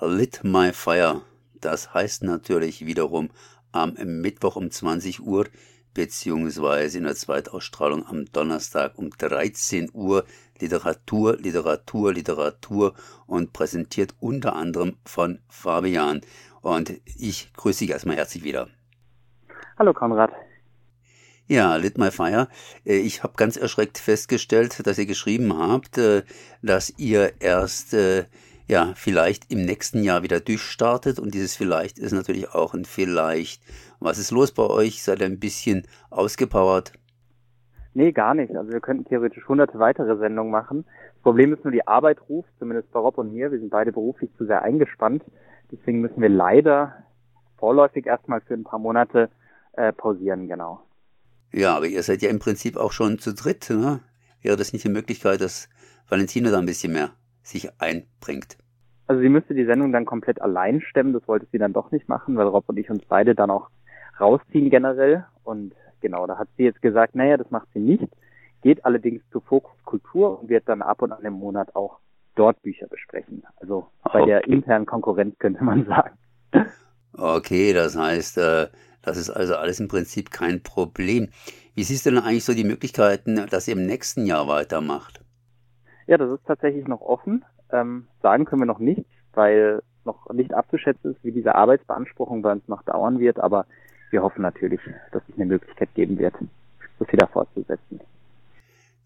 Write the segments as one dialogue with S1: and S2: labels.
S1: Lit My Fire. Das heißt natürlich wiederum am Mittwoch um 20 Uhr beziehungsweise in der Zweitausstrahlung am Donnerstag um 13 Uhr Literatur, Literatur, Literatur und präsentiert unter anderem von Fabian. Und ich grüße dich erstmal herzlich wieder.
S2: Hallo Konrad.
S1: Ja, Lit My Fire. Äh, ich habe ganz erschreckt festgestellt, dass ihr geschrieben habt, äh, dass ihr erst äh, ja vielleicht im nächsten Jahr wieder durchstartet und dieses vielleicht ist natürlich auch ein vielleicht. Was ist los bei euch? Seid ihr ein bisschen ausgepowert?
S2: Nee, gar nicht. Also wir könnten theoretisch hunderte weitere Sendungen machen. Das Problem ist nur, die Arbeit ruft, zumindest bei Rob und mir. Wir sind beide beruflich zu sehr eingespannt. Deswegen müssen wir leider vorläufig erstmal für ein paar Monate äh, pausieren, genau.
S1: Ja, aber ihr seid ja im Prinzip auch schon zu dritt, ne? Wäre das nicht eine Möglichkeit, dass Valentina da ein bisschen mehr sich einbringt?
S2: Also sie müsste die Sendung dann komplett allein stemmen, das wollte sie dann doch nicht machen, weil Rob und ich uns beide dann auch rausziehen generell. Und genau, da hat sie jetzt gesagt, naja, das macht sie nicht, geht allerdings zu Fokus Kultur und wird dann ab und an im Monat auch dort Bücher besprechen. Also bei okay. der internen Konkurrenz könnte man sagen.
S1: Okay, das heißt, äh, das ist also alles im Prinzip kein Problem. Wie siehst du denn eigentlich so die Möglichkeiten, dass ihr im nächsten Jahr weitermacht?
S2: Ja, das ist tatsächlich noch offen. Ähm, sagen können wir noch nicht, weil noch nicht abzuschätzen ist, wie diese Arbeitsbeanspruchung bei uns noch dauern wird. Aber wir hoffen natürlich, dass es eine Möglichkeit geben wird, das wieder fortzusetzen.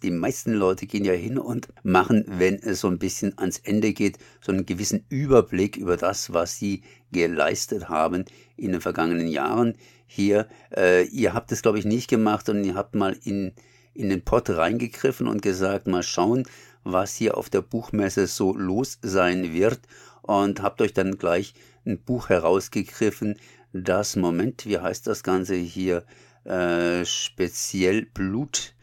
S1: Die meisten Leute gehen ja hin und machen, wenn es so ein bisschen ans Ende geht, so einen gewissen Überblick über das, was sie geleistet haben in den vergangenen Jahren. Hier, äh, ihr habt es, glaube ich, nicht gemacht, sondern ihr habt mal in, in den Pott reingegriffen und gesagt, mal schauen, was hier auf der Buchmesse so los sein wird und habt euch dann gleich ein Buch herausgegriffen, das, Moment, wie heißt das Ganze hier, äh, speziell Blut,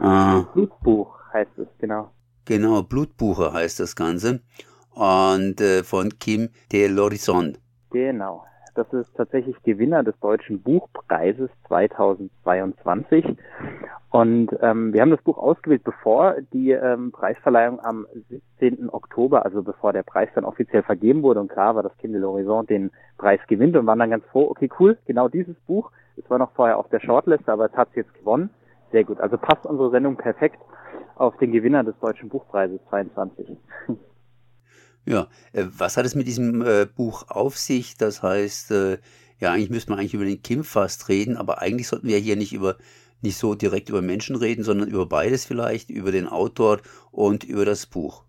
S2: äh, Blutbuch heißt es, genau.
S1: Genau, Blutbuche heißt das Ganze. Und äh, von Kim de Lorison.
S2: Genau. Das ist tatsächlich Gewinner des Deutschen Buchpreises 2022. Und ähm, wir haben das Buch ausgewählt, bevor die ähm, Preisverleihung am 17. Oktober, also bevor der Preis dann offiziell vergeben wurde. Und klar war, dass Kim de den Preis gewinnt und waren dann ganz froh, okay, cool, genau dieses Buch. Es war noch vorher auf der Shortlist, aber es hat es jetzt gewonnen. Sehr gut. Also passt unsere Sendung perfekt auf den Gewinner des Deutschen Buchpreises 22.
S1: Ja, äh, was hat es mit diesem äh, Buch auf sich? Das heißt, äh, ja, eigentlich müsste man eigentlich über den Kim fast reden, aber eigentlich sollten wir hier nicht über nicht so direkt über Menschen reden, sondern über beides vielleicht, über den Autor und über das Buch.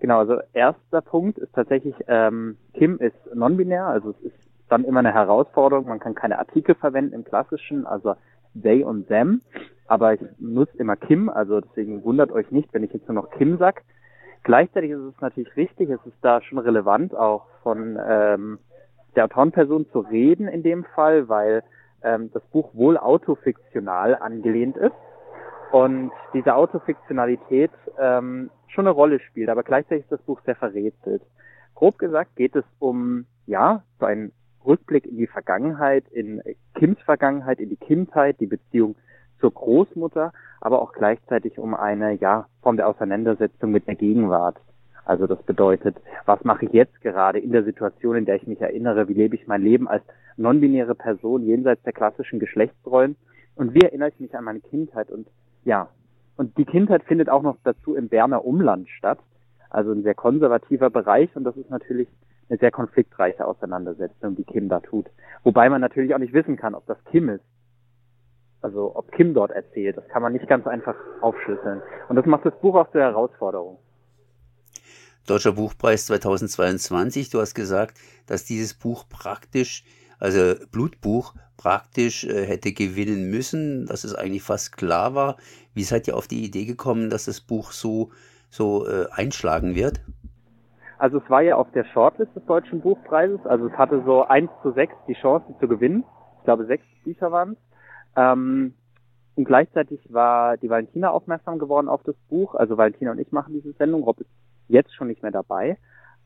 S2: Genau, also erster Punkt ist tatsächlich, ähm, Kim ist non-binär, also es ist dann immer eine Herausforderung, man kann keine Artikel verwenden im klassischen, also they und them, aber ich nutze immer Kim, also deswegen wundert euch nicht, wenn ich jetzt nur noch Kim sag. Gleichzeitig ist es natürlich richtig, es ist da schon relevant, auch von ähm, der Autorenperson zu reden in dem Fall, weil ähm, das Buch wohl autofiktional angelehnt ist und diese Autofiktionalität ähm, schon eine Rolle spielt, aber gleichzeitig ist das Buch sehr verrätselt. Grob gesagt geht es um, ja, so ein Rückblick in die Vergangenheit, in Kims Vergangenheit, in die Kindheit, die Beziehung zur Großmutter, aber auch gleichzeitig um eine ja, Form der Auseinandersetzung mit der Gegenwart. Also das bedeutet, was mache ich jetzt gerade in der Situation, in der ich mich erinnere, wie lebe ich mein Leben als non-binäre Person jenseits der klassischen Geschlechtsrollen und wie erinnere ich mich an meine Kindheit und ja, und die Kindheit findet auch noch dazu im Berner Umland statt, also ein sehr konservativer Bereich und das ist natürlich eine sehr konfliktreiche Auseinandersetzung, die Kim da tut. Wobei man natürlich auch nicht wissen kann, ob das Kim ist. Also ob Kim dort erzählt, das kann man nicht ganz einfach aufschlüsseln. Und das macht das Buch auch zur Herausforderung.
S1: Deutscher Buchpreis 2022, du hast gesagt, dass dieses Buch praktisch, also Blutbuch, praktisch äh, hätte gewinnen müssen, dass es eigentlich fast klar war. Wie seid ihr auf die Idee gekommen, dass das Buch so, so äh, einschlagen wird?
S2: Also es war ja auf der Shortlist des Deutschen Buchpreises, also es hatte so eins zu sechs die Chance, zu gewinnen. Ich glaube, sechs Bücher waren es. Ähm, und gleichzeitig war die Valentina aufmerksam geworden auf das Buch. Also Valentina und ich machen diese Sendung. Rob ist jetzt schon nicht mehr dabei.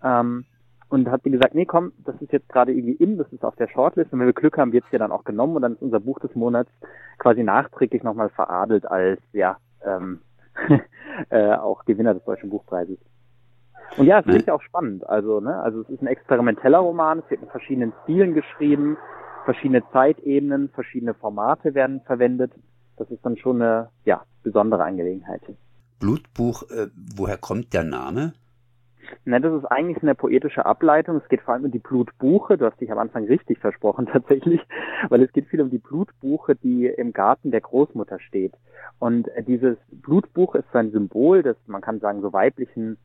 S2: Ähm, und hat mir gesagt, nee, komm, das ist jetzt gerade irgendwie in, das ist auf der Shortlist und wenn wir Glück haben, wird es ja dann auch genommen und dann ist unser Buch des Monats quasi nachträglich nochmal veradelt als, ja, ähm, äh, auch Gewinner des Deutschen Buchpreises. Und ja, es ist ne? auch spannend. Also, ne, also es ist ein experimenteller Roman, es wird in verschiedenen Stilen geschrieben, verschiedene Zeitebenen, verschiedene Formate werden verwendet. Das ist dann schon eine ja, besondere Angelegenheit.
S1: Blutbuch, äh, woher kommt der Name?
S2: Ne, das ist eigentlich eine poetische Ableitung. Es geht vor allem um die Blutbuche. Du hast dich am Anfang richtig versprochen tatsächlich, weil es geht viel um die Blutbuche, die im Garten der Großmutter steht. Und äh, dieses Blutbuch ist so ein Symbol des, man kann sagen, so weiblichen,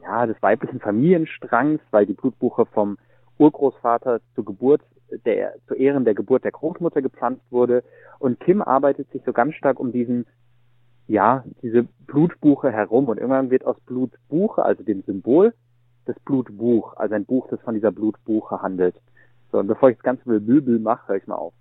S2: ja, des weiblichen Familienstrangs, weil die Blutbuche vom Urgroßvater zur Geburt der, zu Ehren der Geburt der Großmutter gepflanzt wurde. Und Kim arbeitet sich so ganz stark um diesen ja, diese Blutbuche herum und irgendwann wird aus Blutbuche, also dem Symbol, das Blutbuch, also ein Buch, das von dieser Blutbuche handelt. So, und bevor ich das ganze Möbel mache, höre ich mal auf.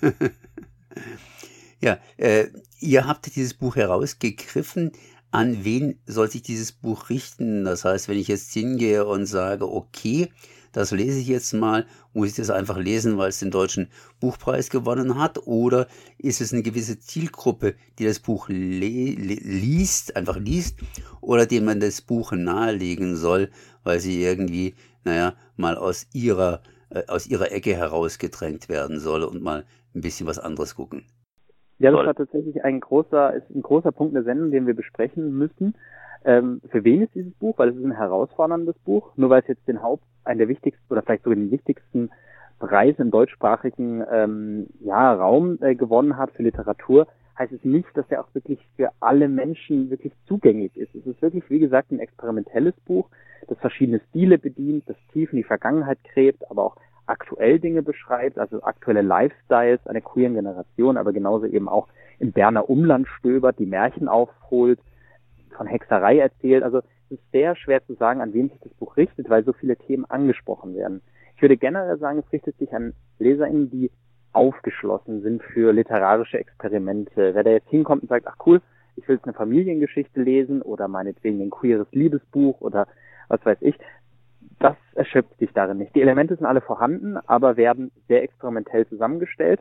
S1: ja, äh, ihr habt dieses Buch herausgegriffen. An wen soll sich dieses Buch richten? Das heißt, wenn ich jetzt hingehe und sage, okay, das lese ich jetzt mal, muss ich das einfach lesen, weil es den deutschen Buchpreis gewonnen hat? Oder ist es eine gewisse Zielgruppe, die das Buch liest, einfach liest, oder dem man das Buch nahelegen soll, weil sie irgendwie, naja, mal aus ihrer, äh, aus ihrer Ecke herausgedrängt werden soll und mal ein bisschen was anderes gucken?
S2: Ja, das war tatsächlich ein großer, ist ein großer Punkt der Sendung, den wir besprechen müssen. Ähm, für wen ist dieses Buch? Weil es ist ein herausforderndes Buch. Nur weil es jetzt den Haupt, einen der wichtigsten oder vielleicht sogar den wichtigsten Preis im deutschsprachigen ähm, ja, Raum äh, gewonnen hat für Literatur, heißt es nicht, dass er auch wirklich für alle Menschen wirklich zugänglich ist. Es ist wirklich, wie gesagt, ein experimentelles Buch, das verschiedene Stile bedient, das tief in die Vergangenheit gräbt, aber auch aktuell Dinge beschreibt, also aktuelle Lifestyles einer queeren Generation, aber genauso eben auch im Berner Umland stöbert, die Märchen aufholt, von Hexerei erzählt. Also es ist sehr schwer zu sagen, an wen sich das Buch richtet, weil so viele Themen angesprochen werden. Ich würde generell sagen, es richtet sich an LeserInnen, die aufgeschlossen sind für literarische Experimente. Wer da jetzt hinkommt und sagt, ach cool, ich will jetzt eine Familiengeschichte lesen oder meinetwegen ein queeres Liebesbuch oder was weiß ich, das erschöpft sich darin nicht. Die Elemente sind alle vorhanden, aber werden sehr experimentell zusammengestellt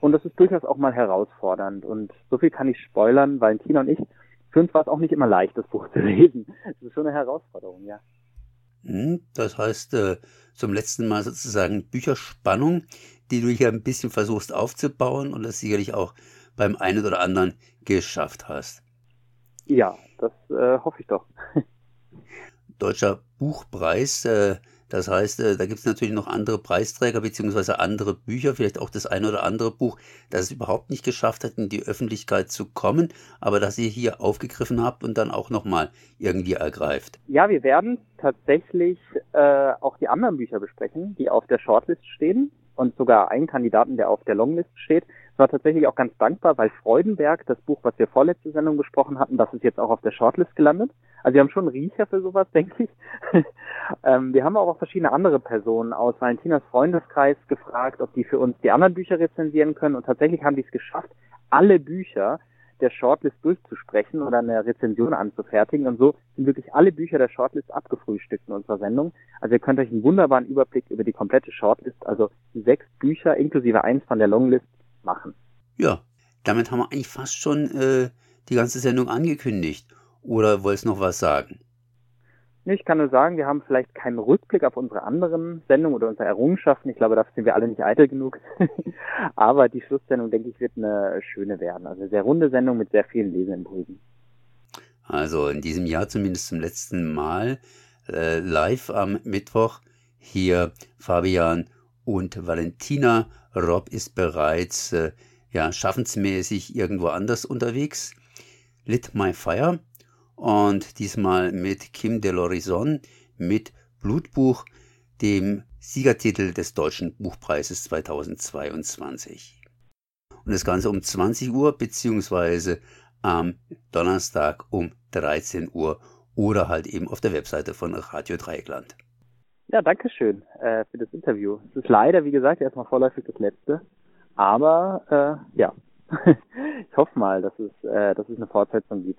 S2: und das ist durchaus auch mal herausfordernd. Und so viel kann ich spoilern, Valentina und ich für uns war es auch nicht immer leicht, das Buch zu lesen. Es ist schon eine Herausforderung, ja.
S1: Hm, das heißt, äh, zum letzten Mal sozusagen Bücherspannung, die du hier ein bisschen versuchst aufzubauen und das sicherlich auch beim einen oder anderen geschafft hast.
S2: Ja, das äh, hoffe ich doch.
S1: Deutscher Buchpreis, äh, das heißt, äh, da gibt es natürlich noch andere Preisträger beziehungsweise andere Bücher, vielleicht auch das eine oder andere Buch, das es überhaupt nicht geschafft hat, in die Öffentlichkeit zu kommen, aber das ihr hier aufgegriffen habt und dann auch nochmal irgendwie ergreift.
S2: Ja, wir werden tatsächlich äh, auch die anderen Bücher besprechen, die auf der Shortlist stehen und sogar einen Kandidaten, der auf der Longlist steht. Ich war tatsächlich auch ganz dankbar, weil Freudenberg, das Buch, was wir vorletzte Sendung besprochen hatten, das ist jetzt auch auf der Shortlist gelandet. Also wir haben schon einen Riecher für sowas, denke ich. ähm, wir haben auch verschiedene andere Personen aus Valentinas Freundeskreis gefragt, ob die für uns die anderen Bücher rezensieren können. Und tatsächlich haben die es geschafft, alle Bücher der Shortlist durchzusprechen oder eine Rezension anzufertigen. Und so sind wirklich alle Bücher der Shortlist abgefrühstückt in unserer Sendung. Also ihr könnt euch einen wunderbaren Überblick über die komplette Shortlist, also sechs Bücher inklusive eins von der Longlist, machen.
S1: Ja, damit haben wir eigentlich fast schon äh, die ganze Sendung angekündigt. Oder wolltest du noch was sagen?
S2: Ich kann nur sagen, wir haben vielleicht keinen Rückblick auf unsere anderen Sendungen oder unsere Errungenschaften. Ich glaube, dafür sind wir alle nicht eitel genug. Aber die Schlusssendung, denke ich, wird eine schöne werden. Also eine sehr runde Sendung mit sehr vielen Leseimpulsen.
S1: Also in diesem Jahr zumindest zum letzten Mal äh, live am Mittwoch hier Fabian und Valentina. Rob ist bereits äh, ja, schaffensmäßig irgendwo anders unterwegs. Lit My Fire und diesmal mit Kim de Lorison mit Blutbuch, dem Siegertitel des Deutschen Buchpreises 2022. Und das Ganze um 20 Uhr beziehungsweise am Donnerstag um 13 Uhr oder halt eben auf der Webseite von Radio Dreieckland.
S2: Ja, danke schön äh, für das Interview. Es ist leider, wie gesagt, erstmal vorläufig das letzte. Aber äh, ja, ich hoffe mal, dass es, äh, dass es eine Fortsetzung gibt.